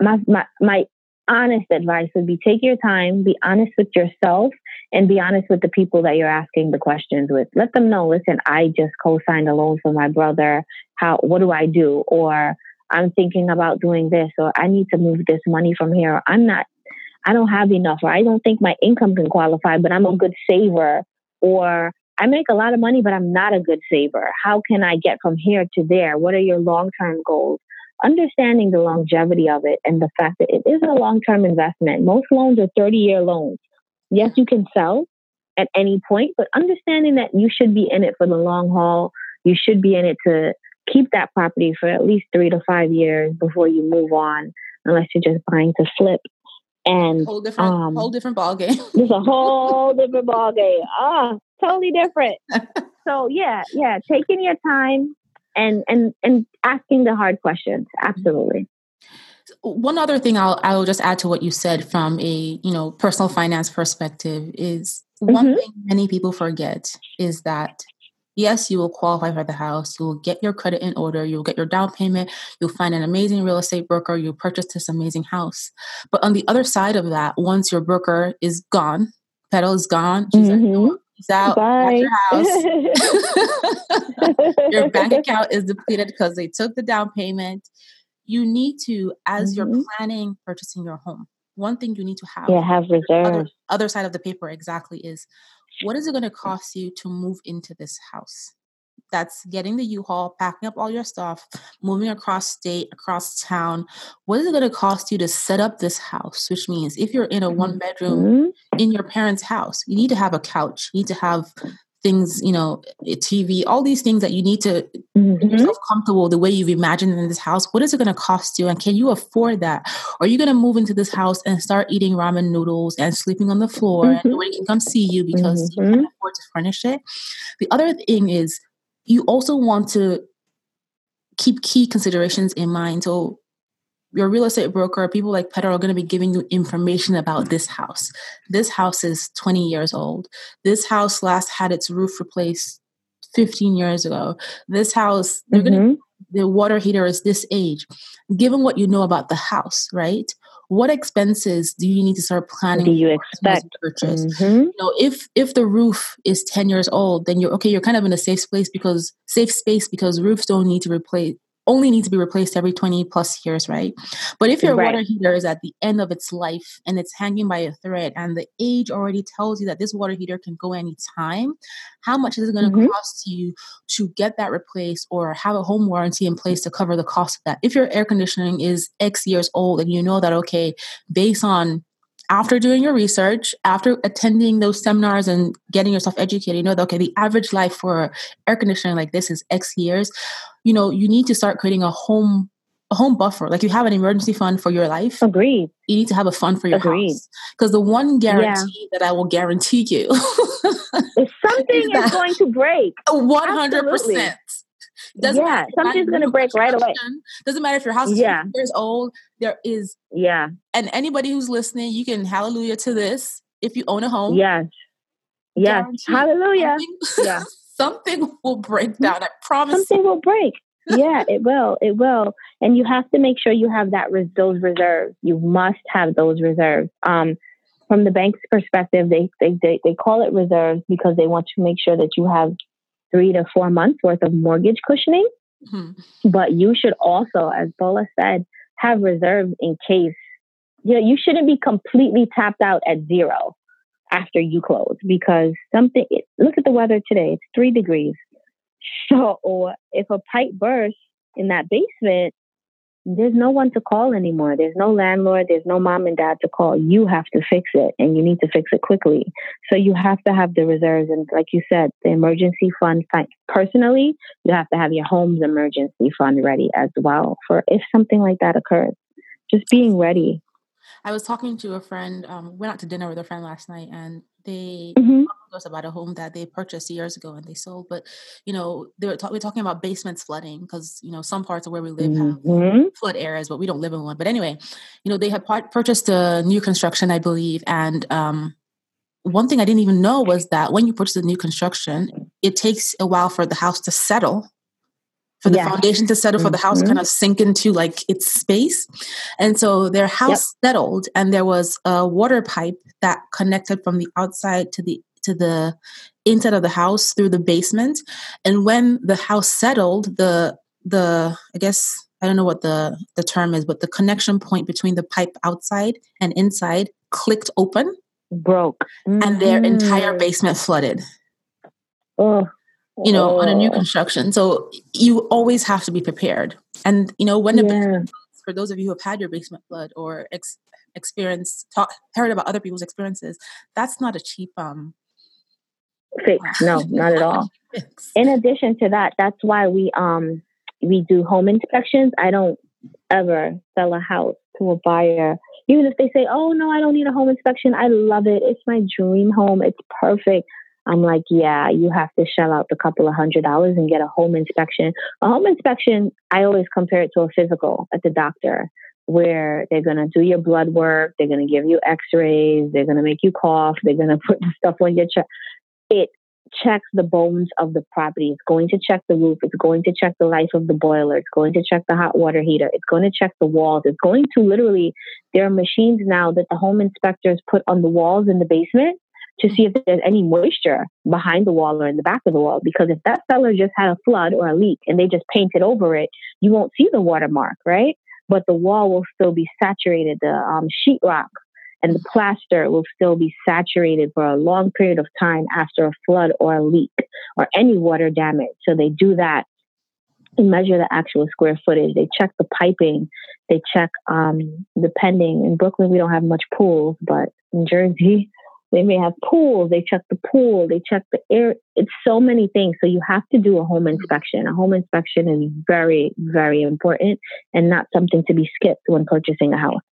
Speaker 2: my, my, my honest advice would be take your time, be honest with yourself, and be honest with the people that you're asking the questions with. Let them know, listen, I just co-signed a loan for my brother. How what do I do? Or I'm thinking about doing this, or I need to move this money from here. I'm not I don't have enough, or I don't think my income can qualify, but I'm a good saver, or I make a lot of money, but I'm not a good saver. How can I get from here to there? What are your long term goals? understanding the longevity of it and the fact that it is a long term investment. Most loans are 30 year loans. Yes, you can sell at any point, but understanding that you should be in it for the long haul, you should be in it to keep that property for at least three to five years before you move on, unless you're just buying to flip. And
Speaker 1: whole different, um, whole different ball game.
Speaker 2: it's [laughs] a whole different ball game. Ah, totally different. [laughs] so yeah, yeah, taking your time and and and asking the hard questions. Absolutely.
Speaker 1: One other thing I'll I'll just add to what you said from a you know personal finance perspective is one mm-hmm. thing many people forget is that yes, you will qualify for the house. You will get your credit in order. You'll get your down payment. You'll find an amazing real estate broker. You'll purchase this amazing house. But on the other side of that, once your broker is gone, Petal is gone, she's mm-hmm. like, He's out Bye. your house. [laughs] your bank [laughs] account is depleted because they took the down payment. You need to, as mm-hmm. you're planning purchasing your home, one thing you need to have.
Speaker 2: Yeah, have reserves.
Speaker 1: Other, other side of the paper exactly is what is it going to cost you to move into this house? That's getting the U-Haul, packing up all your stuff, moving across state, across town. What is it going to cost you to set up this house? Which means if you're in a one bedroom mm-hmm. in your parents' house, you need to have a couch, you need to have things, you know, TV, all these things that you need to mm-hmm. make yourself comfortable the way you've imagined in this house. What is it going to cost you? And can you afford that? Or are you going to move into this house and start eating ramen noodles and sleeping on the floor mm-hmm. and nobody can come see you because mm-hmm. you can't afford to furnish it? The other thing is you also want to keep key considerations in mind. So your real estate broker, people like Petal are going to be giving you information about this house. This house is 20 years old. This house last had its roof replaced 15 years ago. This house, they're mm-hmm. going to the water heater is this age. Given what you know about the house, right? What expenses do you need to start planning?
Speaker 2: Do you expect
Speaker 1: purchase? Mm-hmm. You know, if if the roof is ten years old, then you're okay. You're kind of in a safe space because safe space because roofs don't need to replace only need to be replaced every 20 plus years, right? But if your right. water heater is at the end of its life and it's hanging by a thread and the age already tells you that this water heater can go anytime, how much is it going to mm-hmm. cost you to get that replaced or have a home warranty in place to cover the cost of that? If your air conditioning is X years old and you know that, okay, based on after doing your research, after attending those seminars and getting yourself educated, you know that okay, the average life for air conditioning like this is X years. You know, you need to start creating a home a home buffer. Like you have an emergency fund for your life.
Speaker 2: Agreed.
Speaker 1: You need to have a fund for your Agreed. house. Because the one guarantee yeah. that I will guarantee you
Speaker 2: if something [laughs] is, is going to break. [laughs]
Speaker 1: One hundred percent.
Speaker 2: Doesn't yeah, something's going to break right away.
Speaker 1: Doesn't matter if your house is yeah. years old. There is
Speaker 2: yeah,
Speaker 1: and anybody who's listening, you can hallelujah to this. If you own a home,
Speaker 2: yes, yes, hallelujah.
Speaker 1: Something, yeah, [laughs] something will break mm-hmm. down. I promise.
Speaker 2: Something will break. yeah, it will. It will. And you have to make sure you have that res- those reserves. You must have those reserves. Um, from the bank's perspective, they, they they they call it reserves because they want to make sure that you have three to four months worth of mortgage cushioning. Mm-hmm. But you should also, as Bola said, have reserves in case. You know, you shouldn't be completely tapped out at zero after you close because something. Look at the weather today; it's three degrees. [laughs] So, if a pipe bursts in that basement, there's no one to call anymore. There's no landlord, there's no mom and dad to call. You have to fix it and you need to fix it quickly. So you have to have the reserves. And like you said, the emergency fund, personally, you have to have your home's emergency fund ready as well for if something like that occurs. Just being ready.
Speaker 1: I was talking to a friend, um, went out to dinner with a friend last night, and they mm-hmm. Talked to us about a home that they purchased years ago and they sold. But you know, they were, talk- we are talking about basements flooding because you know some parts of where we live mm-hmm. have flood areas, but we don't live in one. But anyway, you know, they had part- purchased a new construction, I believe, and um, one thing I didn't even know was that when you purchase a new construction, it takes a while for the house to settle for the foundation to settle, for the house mm-hmm. kind of sink into like its space. And so their house yep. settled, and there was a water pipe that connected from the outside to the to the inside of the house through the basement. And when the house settled, the the I guess I don't know what the the term is, but the connection point between the pipe outside and inside clicked open,
Speaker 2: broke,
Speaker 1: mm-hmm. and their entire mm. basement flooded.
Speaker 2: Oh,
Speaker 1: you know, on a new construction. So you always have to be prepared. And you know, when yeah. basement, for those of you who have had your basement flood or ex- experienced, talk, heard about other people's experiences, that's not a cheap um
Speaker 2: No, not at all. [laughs] In addition to that, that's why we um we do home inspections. I don't ever sell a house to a buyer, even if they say, "Oh no, I don't need a home inspection. I love it. It's my dream home. It's perfect." I'm like, yeah, you have to shell out a couple of hundred dollars and get a home inspection. A home inspection, I always compare it to a physical at the doctor, where they're going to do your blood work, they're going to give you x rays, they're going to make you cough, they're going [laughs] to put stuff on your chest. It checks the bones of the property. It's going to check the roof. It's going to check the life of the boiler. It's going to check the hot water heater. It's going to check the walls. It's going to literally, there are machines now that the home inspectors put on the walls in the basement to see if there's any moisture behind the wall or in the back of the wall. Because if that cellar just had a flood or a leak and they just painted over it, you won't see the watermark, right? But the wall will still be saturated. The um, sheetrock and the plaster will still be saturated for a long period of time after a flood or a leak or any water damage. So they do that and measure the actual square footage. They check the piping. They check, um, depending in Brooklyn, we don't have much pools, but in Jersey, [laughs] they may have pools. They check the pool. They check the air. It's so many things. So you have to do a home inspection. A home inspection is very, very important and not something to be skipped when purchasing a house.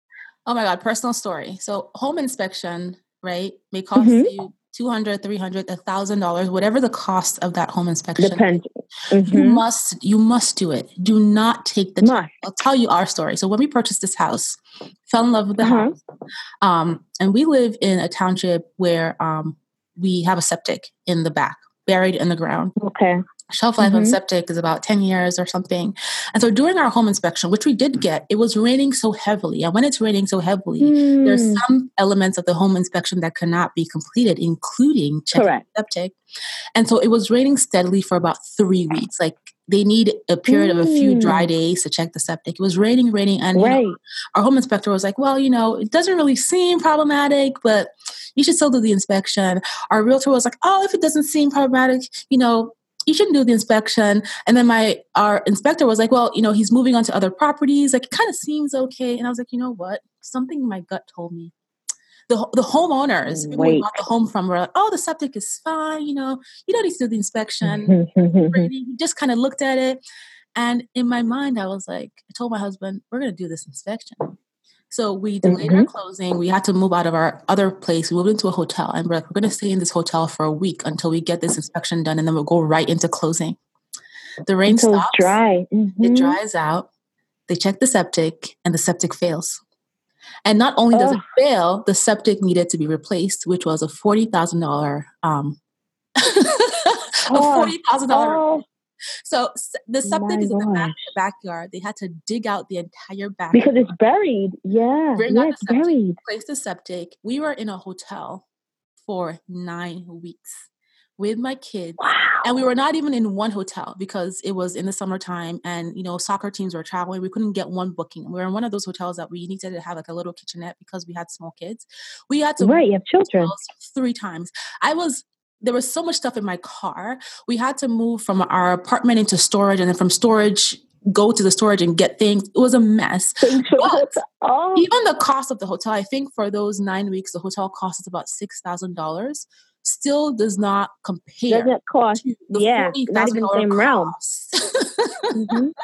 Speaker 1: Oh my God, personal story. So home inspection, right, may cost mm-hmm. you 200 300 $1000 whatever the cost of that home inspection.
Speaker 2: Depends.
Speaker 1: Mm-hmm. you must you must do it. Do not take the time. I'll tell you our story. So when we purchased this house fell in love with the uh-huh. house. Um, and we live in a township where um, we have a septic in the back buried in the ground.
Speaker 2: Okay
Speaker 1: shelf life mm-hmm. on septic is about 10 years or something. And so during our home inspection, which we did get, it was raining so heavily. And when it's raining so heavily, mm. there's some elements of the home inspection that cannot be completed, including checking Correct. septic. And so it was raining steadily for about three weeks. Like they need a period mm. of a few dry mm. days to check the septic. It was raining, raining, and right. know, our home inspector was like, "Well, you know, it doesn't really seem problematic, but you should still do the inspection." Our realtor was like, "Oh, if it doesn't seem problematic, you know, you shouldn't do the inspection. And then my our inspector was like, well, you know, he's moving on to other properties. Like it kind of seems okay. And I was like, you know what? Something in my gut told me. The, the homeowners, people we bought the home from, were like, oh, the septic is fine. You know, you don't need to do the inspection. [laughs] Mm-hmm. he just kind of looked at it. And in my mind, I was like, I told my husband, we're going to do this inspection. So we delayed mm-hmm. our closing. We had to move out of our other place. We moved into a hotel, and we're like, we're going to stay in this hotel for a week until we get this inspection done, and then we'll go right into closing. The rain until stops.
Speaker 2: dry. Mm-hmm.
Speaker 1: It dries out. They check the septic, and the septic fails. And not only does oh. it fail, the septic needed to be replaced, which was a forty thousand dollar um, [laughs] a oh. Forty thousand dollar so the septic is in the, back, the backyard. They had to dig out the entire back
Speaker 2: because it's buried. Yeah,
Speaker 1: Bring
Speaker 2: yeah, it's septic, buried.
Speaker 1: Place the septic. We were in a hotel for nine weeks with my kids.
Speaker 2: Wow.
Speaker 1: And we were not even in one hotel because it was in the summertime and, you know, soccer teams were traveling. We couldn't get one booking. We were in one of those hotels that we needed to have like a little kitchenette because we had small kids. We had to
Speaker 2: right, you have children
Speaker 1: three times. I was there was so much stuff in my car. We had to move from our apartment into storage and then from storage go to the storage and get things. It was a mess.
Speaker 2: Oh.
Speaker 1: Even the cost of the hotel, I think for those nine weeks, the hotel cost us about six thousand dollars. Still does not compare.
Speaker 2: Doesn't cost. yeah, not even the same realm.
Speaker 1: mm-hmm. [laughs]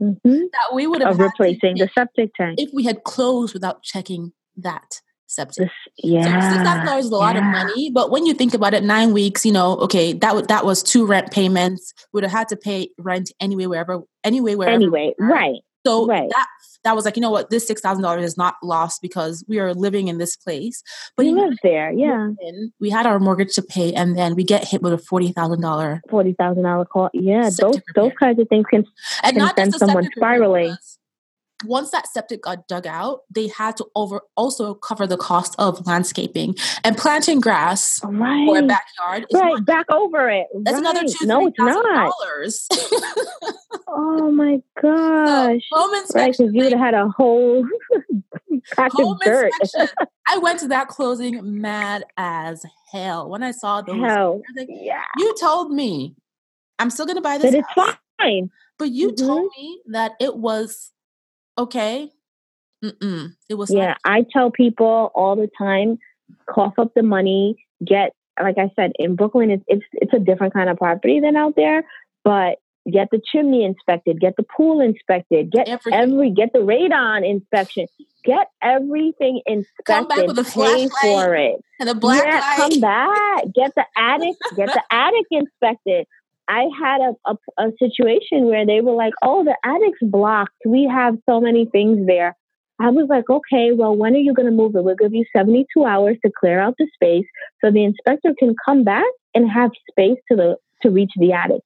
Speaker 1: Mm-hmm. That we would have
Speaker 2: of replacing the septic tank
Speaker 1: if we had closed without checking that septic.
Speaker 2: yeah, so
Speaker 1: six thousand dollars is a lot yeah. of money, but when you think about it, nine weeks, you know, okay, that w- that was two rent payments. Would have had to pay rent anyway, wherever, anyway, wherever.
Speaker 2: Anyway, right.
Speaker 1: So
Speaker 2: right.
Speaker 1: that that was like, you know what, this six thousand dollars is not lost because we are living in this place.
Speaker 2: But we live there, yeah.
Speaker 1: We had our mortgage to pay, and then we get hit with a forty thousand dollar
Speaker 2: forty thousand dollar call. Yeah, those those kinds of things can and can send someone spiraling
Speaker 1: once that septic got dug out, they had to over also cover the cost of landscaping and planting grass
Speaker 2: right.
Speaker 1: for a backyard.
Speaker 2: Right, back over it.
Speaker 1: That's right. another two. No, it's not. Dollars. [laughs]
Speaker 2: oh my gosh!
Speaker 1: So home inspection. Right,
Speaker 2: because you would have had a whole [laughs] patch of dirt. [laughs]
Speaker 1: I went to that closing mad as hell when I saw those.
Speaker 2: Hell, like, yeah.
Speaker 1: You told me I'm still going to buy this.
Speaker 2: But it's fine.
Speaker 1: But you mm-hmm. told me that it was okay. Mm-mm. It was
Speaker 2: yeah. I tell people all the time, cough up the money, get like I said in Brooklyn. It's it's it's a different kind of property than out there, but get the chimney inspected, get the pool inspected, get everything. every get the radon inspection, get everything inspected. Come back with a pay for it
Speaker 1: and a black yeah,
Speaker 2: light. Come back, get the attic, get the [laughs] attic inspected. I had a, a, a situation where they were like, "Oh, the attic's blocked. We have so many things there." I was like, "Okay, well, when are you going to move it? We'll give you 72 hours to clear out the space so the inspector can come back and have space to the to reach the attic."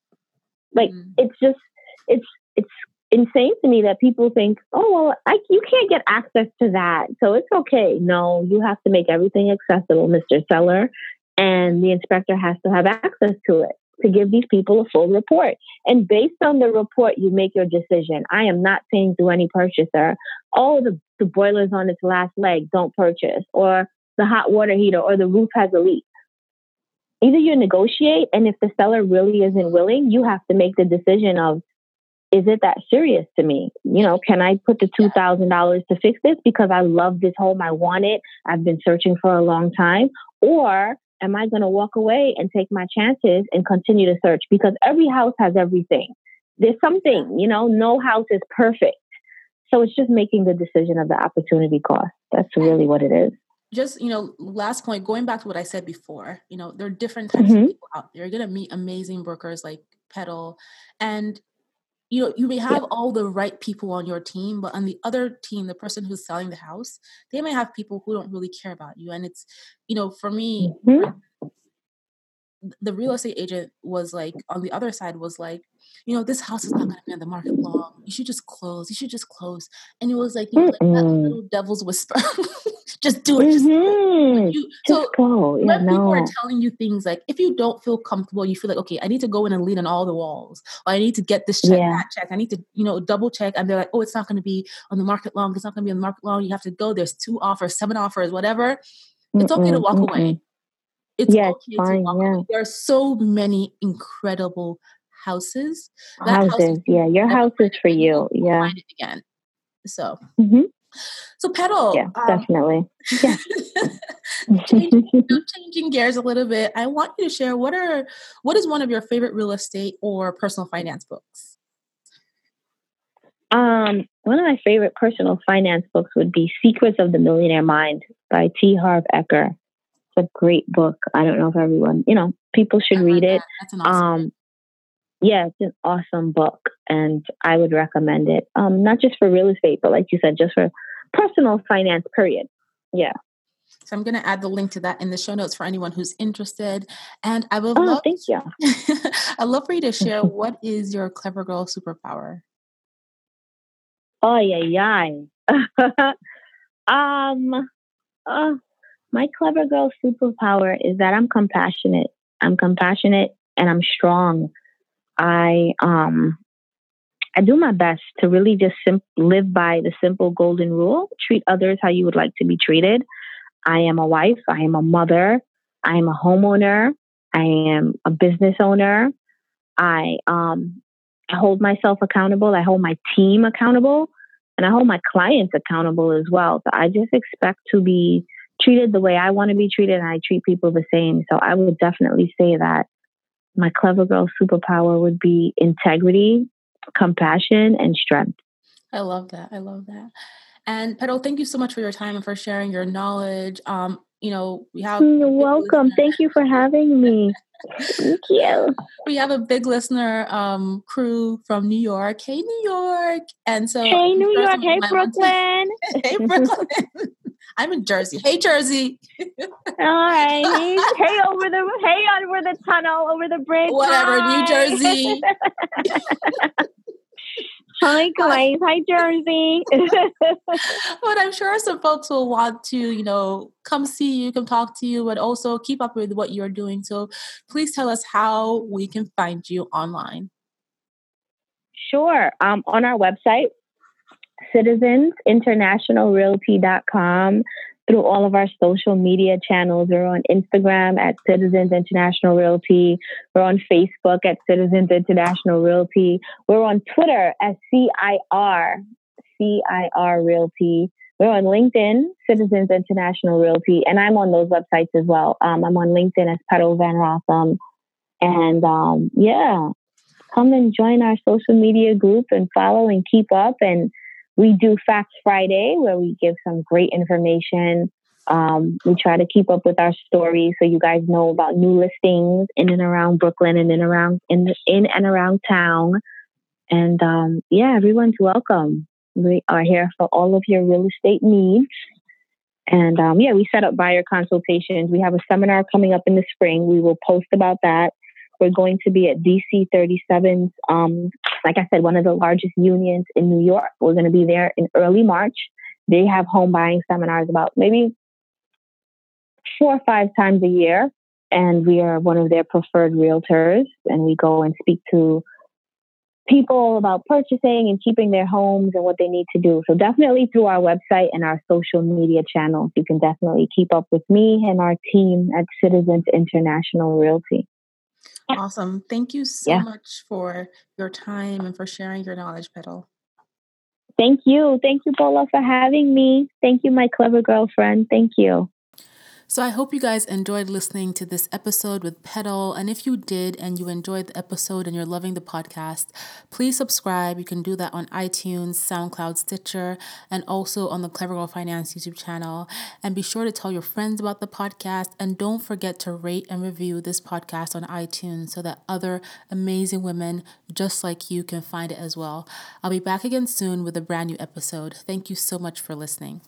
Speaker 2: Like, mm. it's just it's it's insane to me that people think, "Oh, well, I, you can't get access to that, so it's okay." No, you have to make everything accessible, Mr. Seller, and the inspector has to have access to it to give these people a full report. And based on the report, you make your decision. I am not saying to any purchaser, oh, the, the boiler's on its last leg, don't purchase, or the hot water heater, or the roof has a leak. Either you negotiate, and if the seller really isn't willing, you have to make the decision of, is it that serious to me? You know, can I put the $2,000 to fix this because I love this home, I want it, I've been searching for a long time? Or am I going to walk away and take my chances and continue to search? Because every house has everything. There's something, you know, no house is perfect. So it's just making the decision of the opportunity cost. That's really what it is.
Speaker 1: Just, you know, last point, going back to what I said before, you know, there are different types mm-hmm. of people out there. You're going to meet amazing brokers like Petal. And you know you may have all the right people on your team but on the other team the person who's selling the house they may have people who don't really care about you and it's you know for me mm-hmm. The real estate agent was like on the other side was like you know, this house is not going to be on the market long. You should just close. You should just close. And it was like, you know, like that little devil's whisper. [laughs] just do it. Just, mm-hmm. you, just so go. Yeah, when no. people are telling you things like, if you don't feel comfortable, you feel like, okay, I need to go in and lean on all the walls, or I need to get this check, yeah. that check. I need to, you know, double check. And they're like, oh, it's not going to be on the market long. It's not going to be on the market long. You have to go. There's two offers, seven offers, whatever. It's okay to walk mm-mm. away. It's
Speaker 2: yeah, okay fine, to walk yeah. away.
Speaker 1: There are so many incredible houses.
Speaker 2: That houses, house yeah. Your house is for you. Yeah. Find it
Speaker 1: again. So.
Speaker 2: Mm-hmm.
Speaker 1: So Petal.
Speaker 2: Yeah, um, definitely. Yeah. [laughs]
Speaker 1: changing, changing gears a little bit, I want you to share what are what is one of your favorite real estate or personal finance books?
Speaker 2: Um, one of my favorite personal finance books would be Secrets of the Millionaire Mind by T. Harv Eker. It's a great book. I don't know if everyone, you know, people should read it.
Speaker 1: That's an awesome um,
Speaker 2: yeah, it's an awesome book, and I would recommend it. Um, not just for real estate, but like you said, just for personal finance. Period. Yeah.
Speaker 1: So I'm going to add the link to that in the show notes for anyone who's interested. And I would
Speaker 2: oh,
Speaker 1: love,
Speaker 2: thank you. [laughs]
Speaker 1: I'd love for you to [laughs] share what is your clever girl superpower.
Speaker 2: Oh yeah, yeah. um, uh, my clever girl superpower is that I'm compassionate. I'm compassionate and I'm strong. I um I do my best to really just sim- live by the simple golden rule: treat others how you would like to be treated. I am a wife. I am a mother. I am a homeowner. I am a business owner. I um I hold myself accountable. I hold my team accountable, and I hold my clients accountable as well. So I just expect to be treated the way I want to be treated, and I treat people the same. So I would definitely say that my clever girl superpower would be integrity, compassion, and strength.
Speaker 1: I love that. I love that. And Petal, thank you so much for your time and for sharing your knowledge. Um, you know, we have
Speaker 2: You're welcome. Listener. Thank you for having me. Thank you. [laughs]
Speaker 1: We have a big listener um, crew from New York. Hey, New York. And so
Speaker 2: Hey New York. [laughs] Hey Brooklyn.
Speaker 1: hey [laughs] Brooklyn. I'm in Jersey. Hey, Jersey.
Speaker 2: All right. [laughs] hey, over the hey over the tunnel, over the bridge.
Speaker 1: Whatever, Hi. New Jersey. [laughs]
Speaker 2: Hi guys, hi Jersey. [laughs]
Speaker 1: but I'm sure some folks will want to, you know, come see you, come talk to you, but also keep up with what you're doing. So please tell us how we can find you online.
Speaker 2: Sure. Um, on our website, citizensinternationalrealty.com. through all of our social media channels. We're on Instagram at Citizens International Realty. We're on Facebook at Citizens International Realty. We're on Twitter at CIR, CIR Realty. We're on LinkedIn, Citizens International Realty, and I'm on those websites as well. Um, I'm on LinkedIn as Petal Van Rossum. And um, yeah, come and join our social media group and follow and keep up. And we do Facts Friday, where we give some great information. Um, we try to keep up with our stories so you guys know about new listings in and around Brooklyn and in around in in and around town. And um, yeah, everyone's welcome. We are here for all of your real estate needs. And um, yeah, we set up buyer consultations. We have a seminar coming up in the spring. We will post about that. We're going to be at DC 37's, um, like I said, one of the largest unions in New York. We're going to be there in early March. They have home buying seminars about maybe four or five times a year. And we are one of their preferred realtors. And we go and speak to people about purchasing and keeping their homes and what they need to do. So definitely through our website and our social media channels, you can definitely keep up with me and our team at Citizens International Realty.
Speaker 1: Awesome. Thank you so yeah. much for your time and for sharing your knowledge, Petal.
Speaker 2: Thank you. Thank you, Bola, for having me. Thank you, my clever girlfriend. Thank you.
Speaker 1: So I hope you guys enjoyed listening to this episode with Petal. And if you did and you enjoyed the episode and you're loving the podcast, please subscribe. You can do that on iTunes, SoundCloud, Stitcher, and also on the Clever Girl Finance YouTube channel. And be sure to tell your friends about the podcast. And don't forget to rate and review this podcast on iTunes so that other amazing women just like you can find it as well. I'll be back again soon with a brand new episode. Thank you so much for listening.